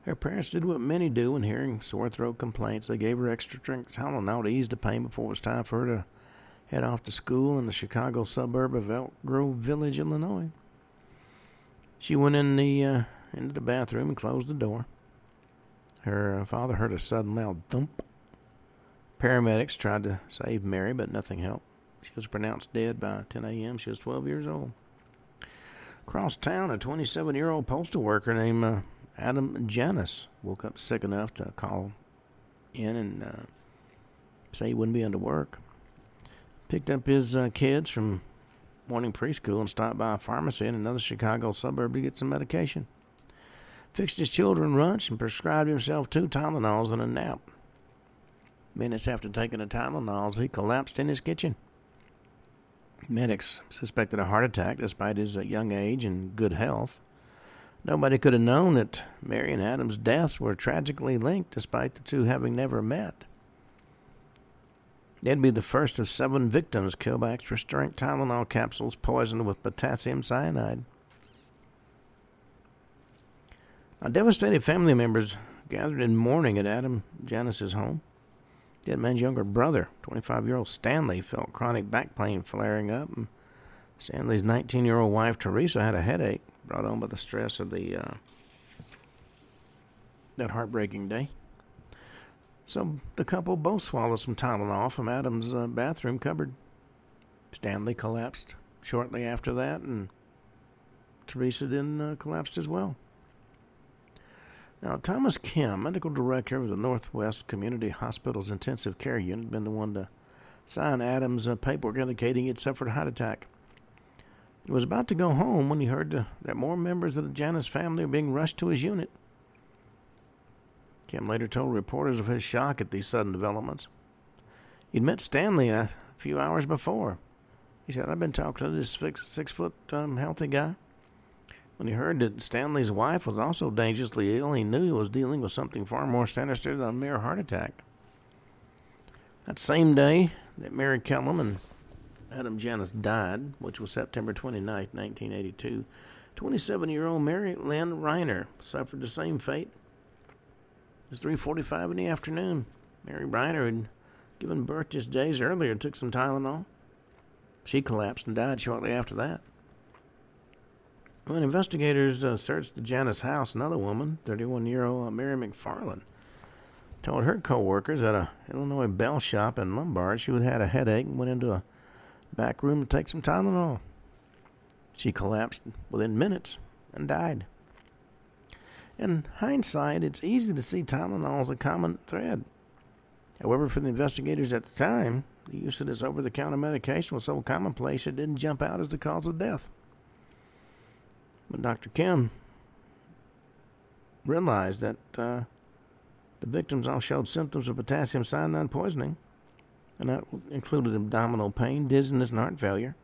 Her parents did what many do when hearing sore throat complaints. They gave her extra strength Tylenol to ease the pain before it was time for her to head off to school in the Chicago suburb of Elk Grove Village, Illinois. She went in the uh, into the bathroom and closed the door. Her uh, father heard a sudden loud thump Paramedics tried to save Mary, but nothing helped. She was pronounced dead by 10 a.m. She was 12 years old. Across town, a 27 year old postal worker named uh, Adam Janus woke up sick enough to call in and uh, say he wouldn't be able to work. Picked up his uh, kids from morning preschool and stopped by a pharmacy in another Chicago suburb to get some medication. Fixed his children lunch and prescribed himself two Tylenols and a nap. Minutes after taking the Tylenols, he collapsed in his kitchen. Medics suspected a heart attack despite his uh, young age and good health. Nobody could have known that Mary and Adam's deaths were tragically linked despite the two having never met. They'd be the first of seven victims killed by extra strength Tylenol capsules poisoned with potassium cyanide. Now, devastated family members gathered in mourning at Adam Janus's home. Dead man's younger brother, 25 year old Stanley, felt chronic back pain flaring up. And Stanley's 19 year old wife, Teresa, had a headache brought on by the stress of the uh, that heartbreaking day. So the couple both swallowed some Tylenol from Adam's uh, bathroom cupboard. Stanley collapsed shortly after that, and Teresa then uh, collapsed as well. Now, Thomas Kim, medical director of the Northwest Community Hospital's intensive care unit, had been the one to sign Adams' uh, paperwork indicating he'd suffered a heart attack. He was about to go home when he heard that more members of the Janus family were being rushed to his unit. Kim later told reporters of his shock at these sudden developments. He'd met Stanley a few hours before. He said, I've been talking to this six, six foot um, healthy guy. When he heard that Stanley's wife was also dangerously ill, he knew he was dealing with something far more sinister than a mere heart attack. That same day that Mary Kellum and Adam Janus died, which was September 29, 1982, 27 year old Mary Lynn Reiner suffered the same fate. It was 3.45 in the afternoon. Mary Reiner had given birth just days earlier and took some Tylenol. She collapsed and died shortly after that. When investigators uh, searched the Janus house, another woman, 31 year old uh, Mary McFarland, told her co workers at a Illinois bell shop in Lombard she had a headache and went into a back room to take some Tylenol. She collapsed within minutes and died. In hindsight, it's easy to see Tylenol as a common thread. However, for the investigators at the time, the use of this over the counter medication was so commonplace it didn't jump out as the cause of death. But Dr. Kim realized that uh, the victims all showed symptoms of potassium cyanide poisoning, and that included abdominal pain, dizziness, and heart failure.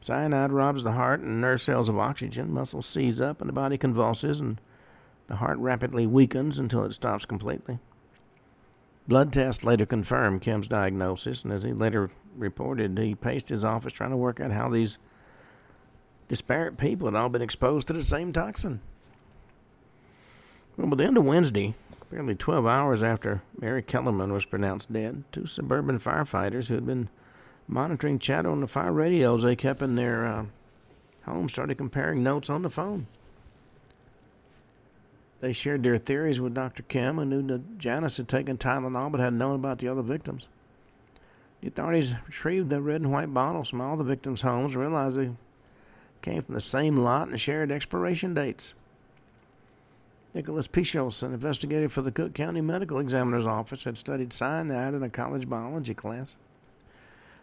Cyanide robs the heart and nerve cells of oxygen, muscles seize up, and the body convulses, and the heart rapidly weakens until it stops completely. Blood tests later confirmed Kim's diagnosis, and as he later reported, he paced his office trying to work out how these disparate people had all been exposed to the same toxin. Well, by the end of Wednesday, barely 12 hours after Mary Kellerman was pronounced dead, two suburban firefighters who had been monitoring chatter on the fire radios they kept in their uh, home started comparing notes on the phone. They shared their theories with Dr. Kim and knew that Janus had taken Tylenol but hadn't known about the other victims. The authorities retrieved the red and white bottles from all the victims' homes and realized they came from the same lot and shared expiration dates. Nicholas Pishos, an investigator for the Cook County Medical Examiner's Office, had studied cyanide in a college biology class.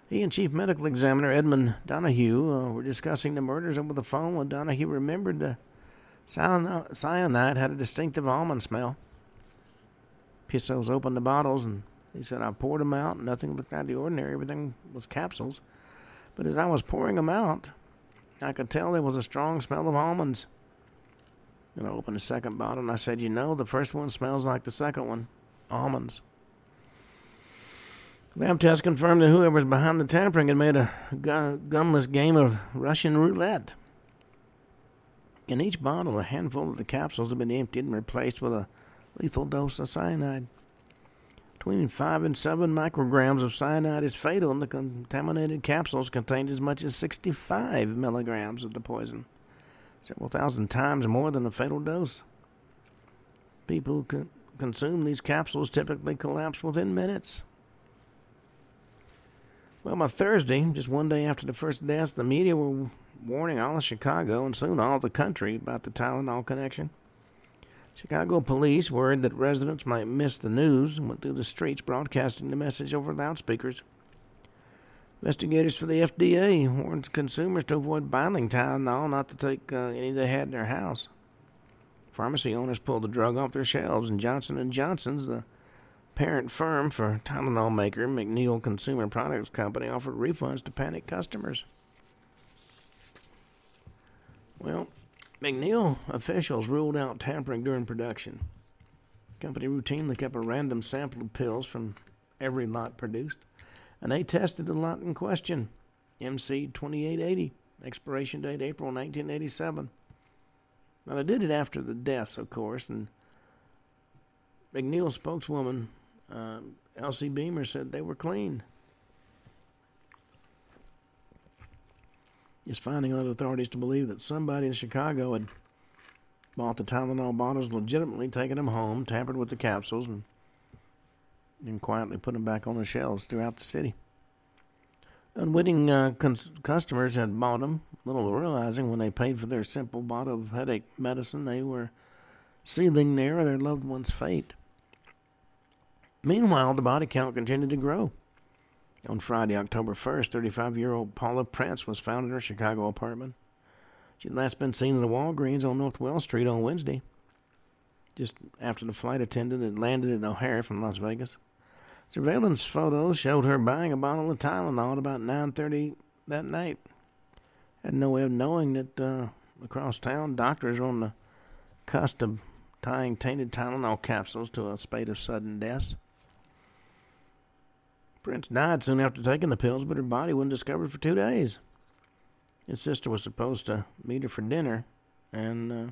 He and Chief Medical Examiner Edmund Donoghue uh, were discussing the murders over the phone when Donoghue remembered the cyanide had a distinctive almond smell. Pishos opened the bottles and he said, I poured them out. Nothing looked out of the ordinary. Everything was capsules. But as I was pouring them out, I could tell there was a strong smell of almonds. And I opened the second bottle and I said, You know, the first one smells like the second one almonds. Lab tests confirmed that whoever was behind the tampering had made a gunless game of Russian roulette. In each bottle, a handful of the capsules had been emptied and replaced with a lethal dose of cyanide. Between 5 and 7 micrograms of cyanide is fatal, and the contaminated capsules contained as much as 65 milligrams of the poison, several thousand times more than the fatal dose. People who con- consume these capsules typically collapse within minutes. Well, by Thursday, just one day after the first deaths, the media were warning all of Chicago and soon all the country about the Tylenol connection. Chicago police, worried that residents might miss the news, and went through the streets broadcasting the message over loudspeakers. Investigators for the FDA warned consumers to avoid buying Tylenol, not to take uh, any they had in their house. Pharmacy owners pulled the drug off their shelves, and Johnson & Johnson's, the parent firm for Tylenol maker McNeil Consumer Products Company offered refunds to panicked customers. Well, McNeil officials ruled out tampering during production. The company routinely kept a random sample of pills from every lot produced, and they tested the lot in question, MC 2880, expiration date April 1987. Now, they did it after the deaths, of course, and McNeil spokeswoman uh, Elsie Beamer said they were clean. Is finding led authorities to believe that somebody in Chicago had bought the Tylenol bottles legitimately, taken them home, tampered with the capsules, and then quietly put them back on the shelves throughout the city. Unwitting uh, cons- customers had bought them, little realizing when they paid for their simple bottle of headache medicine, they were sealing their or their loved one's fate. Meanwhile, the body count continued to grow. On Friday, October 1st, 35 year old Paula Prince was found in her Chicago apartment. She'd last been seen in the Walgreens on North Wells Street on Wednesday, just after the flight attendant had landed at O'Hare from Las Vegas. Surveillance photos showed her buying a bottle of Tylenol at about 9.30 that night. Had no way of knowing that uh, across town, doctors were on the cusp of tying tainted Tylenol capsules to a spate of sudden deaths. Prince died soon after taking the pills, but her body wasn't discovered for two days. His sister was supposed to meet her for dinner, and uh,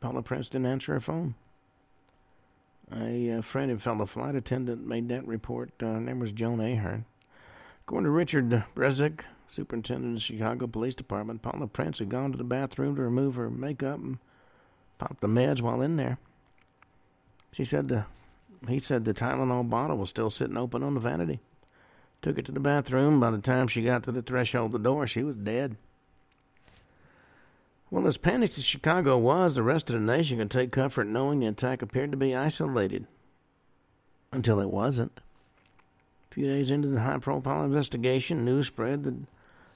Paula Prince didn't answer her phone. A uh, friend and fellow flight attendant made that report. Uh, her name was Joan Ahern. According to Richard Brzeczek, superintendent of the Chicago Police Department, Paula Prince had gone to the bathroom to remove her makeup and popped the meds while in there. She said the he said the Tylenol bottle was still sitting open on the vanity. Took it to the bathroom. By the time she got to the threshold of the door, she was dead. Well, as panicked as Chicago was, the rest of the nation could take comfort knowing the attack appeared to be isolated. Until it wasn't. A few days into the high profile investigation, news spread that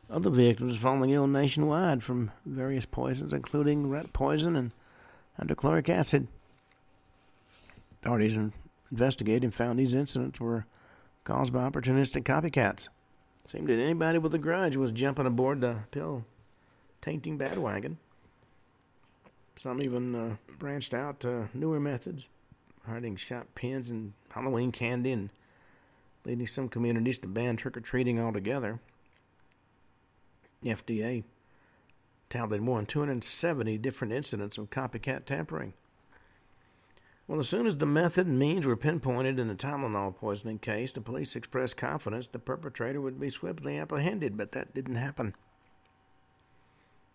other victims were falling ill nationwide from various poisons, including rat poison and hydrochloric acid. Authorities investigated and found these incidents were caused by opportunistic copycats. Seemed that anybody with a grudge was jumping aboard the pill tainting bad wagon. Some even uh, branched out to newer methods, hiding shot pins and Halloween candy, and leading some communities to ban trick or treating altogether. The FDA tallied more than 270 different incidents of copycat tampering. Well, as soon as the method and means were pinpointed in the Tylenol poisoning case, the police expressed confidence the perpetrator would be swiftly apprehended, but that didn't happen.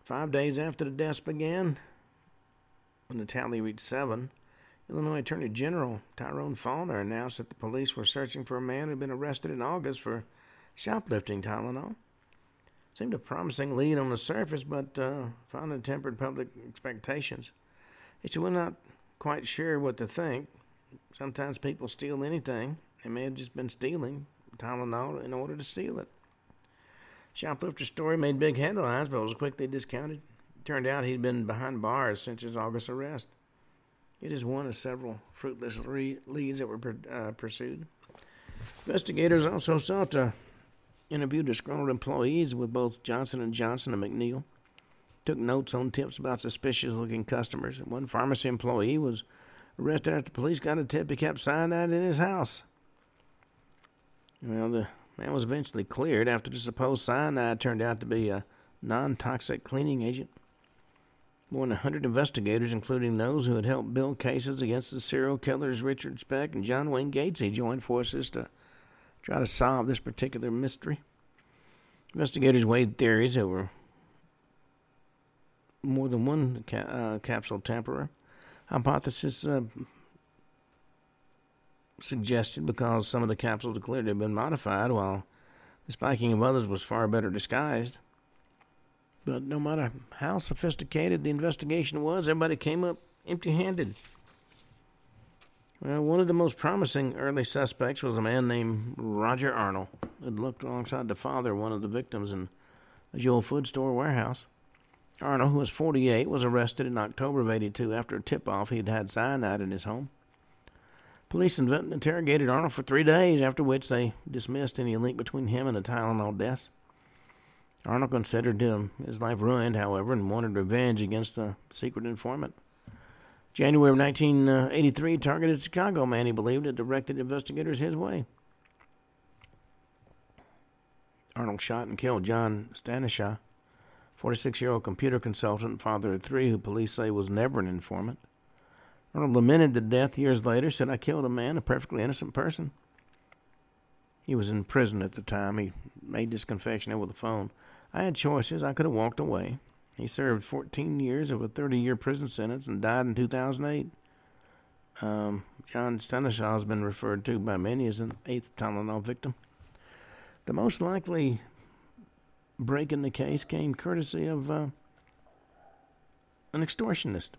Five days after the deaths began, when the tally reached seven, Illinois Attorney General Tyrone Fahner announced that the police were searching for a man who had been arrested in August for shoplifting Tylenol. Seemed a promising lead on the surface, but uh, found tempered public expectations. He said, We're not quite sure what to think. Sometimes people steal anything. They may have just been stealing Tylenol in order to steal it. Shoplifter's story made big headlines, but was quickly discounted. It turned out he'd been behind bars since his August arrest. It is one of several fruitless leads that were uh, pursued. Investigators also sought to interview disgruntled employees with both Johnson and Johnson and McNeil took notes on tips about suspicious looking customers. and One pharmacy employee was arrested after police got a tip he kept cyanide in his house. Well, the man was eventually cleared after the supposed cyanide turned out to be a non toxic cleaning agent. More than a hundred investigators, including those who had helped build cases against the serial killers Richard Speck and John Wayne Gates, Gacy, joined forces to try to solve this particular mystery. Investigators weighed theories that were more than one ca- uh, capsule tamperer. Hypothesis uh, suggested because some of the capsules declared have been modified, while the spiking of others was far better disguised. But no matter how sophisticated the investigation was, everybody came up empty handed. Well, one of the most promising early suspects was a man named Roger Arnold, who had looked alongside the father of one of the victims in a Jewel Food store warehouse. Arnold, who was 48, was arrested in October of 82 after a tip off he had had cyanide in his home. Police interrogated Arnold for three days, after which they dismissed any link between him and the Tylenol deaths. Arnold considered him, his life ruined, however, and wanted revenge against the secret informant. January of 1983 targeted Chicago man he believed had directed investigators his way. Arnold shot and killed John Stanisha 46 year old computer consultant, father of three, who police say was never an informant. Arnold lamented the death years later, said, I killed a man, a perfectly innocent person. He was in prison at the time. He made this confession over the phone. I had choices. I could have walked away. He served 14 years of a 30 year prison sentence and died in 2008. Um, John Stanisha has been referred to by many as an eighth Tylenol victim. The most likely break in the case came courtesy of uh, an extortionist.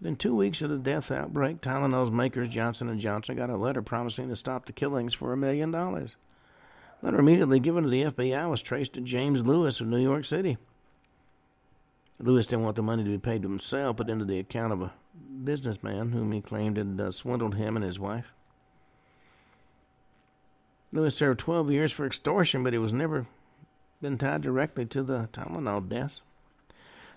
Within two weeks of the death outbreak, Tylenol's makers Johnson and Johnson got a letter promising to stop the killings for a million dollars. The letter immediately given to the FBI was traced to James Lewis of New York City. Lewis didn't want the money to be paid to himself, but into the account of a businessman whom he claimed had uh, swindled him and his wife. Lewis served 12 years for extortion, but he was never been tied directly to the Tylenol deaths.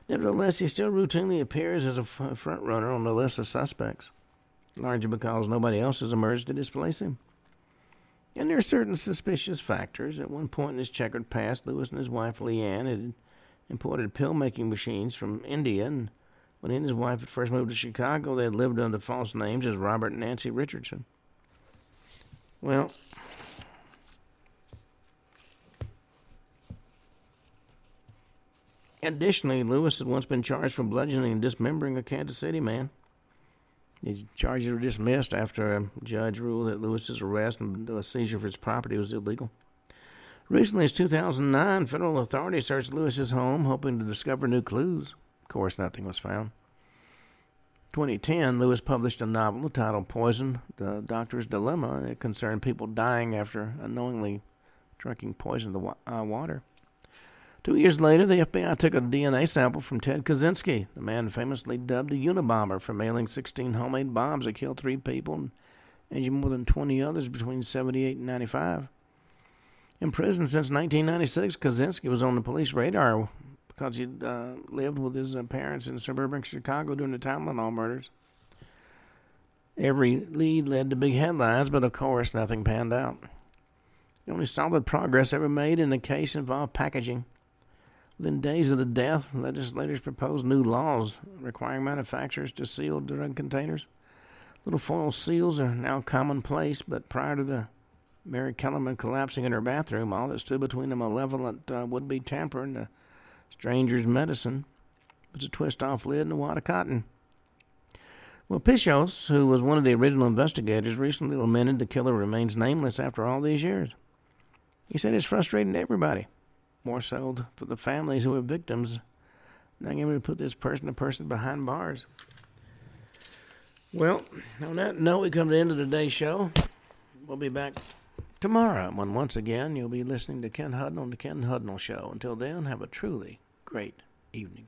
Nevertheless, he still routinely appears as a front runner on the list of suspects, largely because nobody else has emerged to displace him. And there are certain suspicious factors. At one point in his checkered past, Lewis and his wife Leanne had imported pill making machines from India, and when he and his wife had first moved to Chicago, they had lived under false names as Robert and Nancy Richardson. Well, additionally, Lewis had once been charged for bludgeoning and dismembering a Kansas City man. These charges were dismissed after a judge ruled that Lewis's arrest and the seizure of his property was illegal. Recently, as 2009, federal authorities searched Lewis's home, hoping to discover new clues. Of course, nothing was found. 2010, Lewis published a novel titled Poison, The Doctor's Dilemma. It concerned people dying after unknowingly drinking poisoned uh, water. Two years later, the FBI took a DNA sample from Ted Kaczynski, the man famously dubbed the Unabomber for mailing 16 homemade bombs that killed three people and injured more than 20 others between 78 and 95. In prison since 1996, Kaczynski was on the police radar because he uh, lived with his uh, parents in suburban Chicago during the Tylenol murders. Every lead led to big headlines, but of course, nothing panned out. The only solid progress ever made in the case involved packaging. Within days of the death, legislators proposed new laws requiring manufacturers to seal drug containers. Little foil seals are now commonplace, but prior to the Mary Kellerman collapsing in her bathroom, all that stood between a malevolent uh, would be tamper and a stranger's medicine was a twist off lid and a wad of cotton. Well, Pishos, who was one of the original investigators, recently lamented the killer remains nameless after all these years. He said it's frustrating to everybody, more so for the families who were victims, not able to put this person to person behind bars. Well, on that note, we come to the end of today's show. We'll be back tomorrow when once again you'll be listening to Ken Hudnall on the Ken Hudnall Show. Until then, have a truly great evening.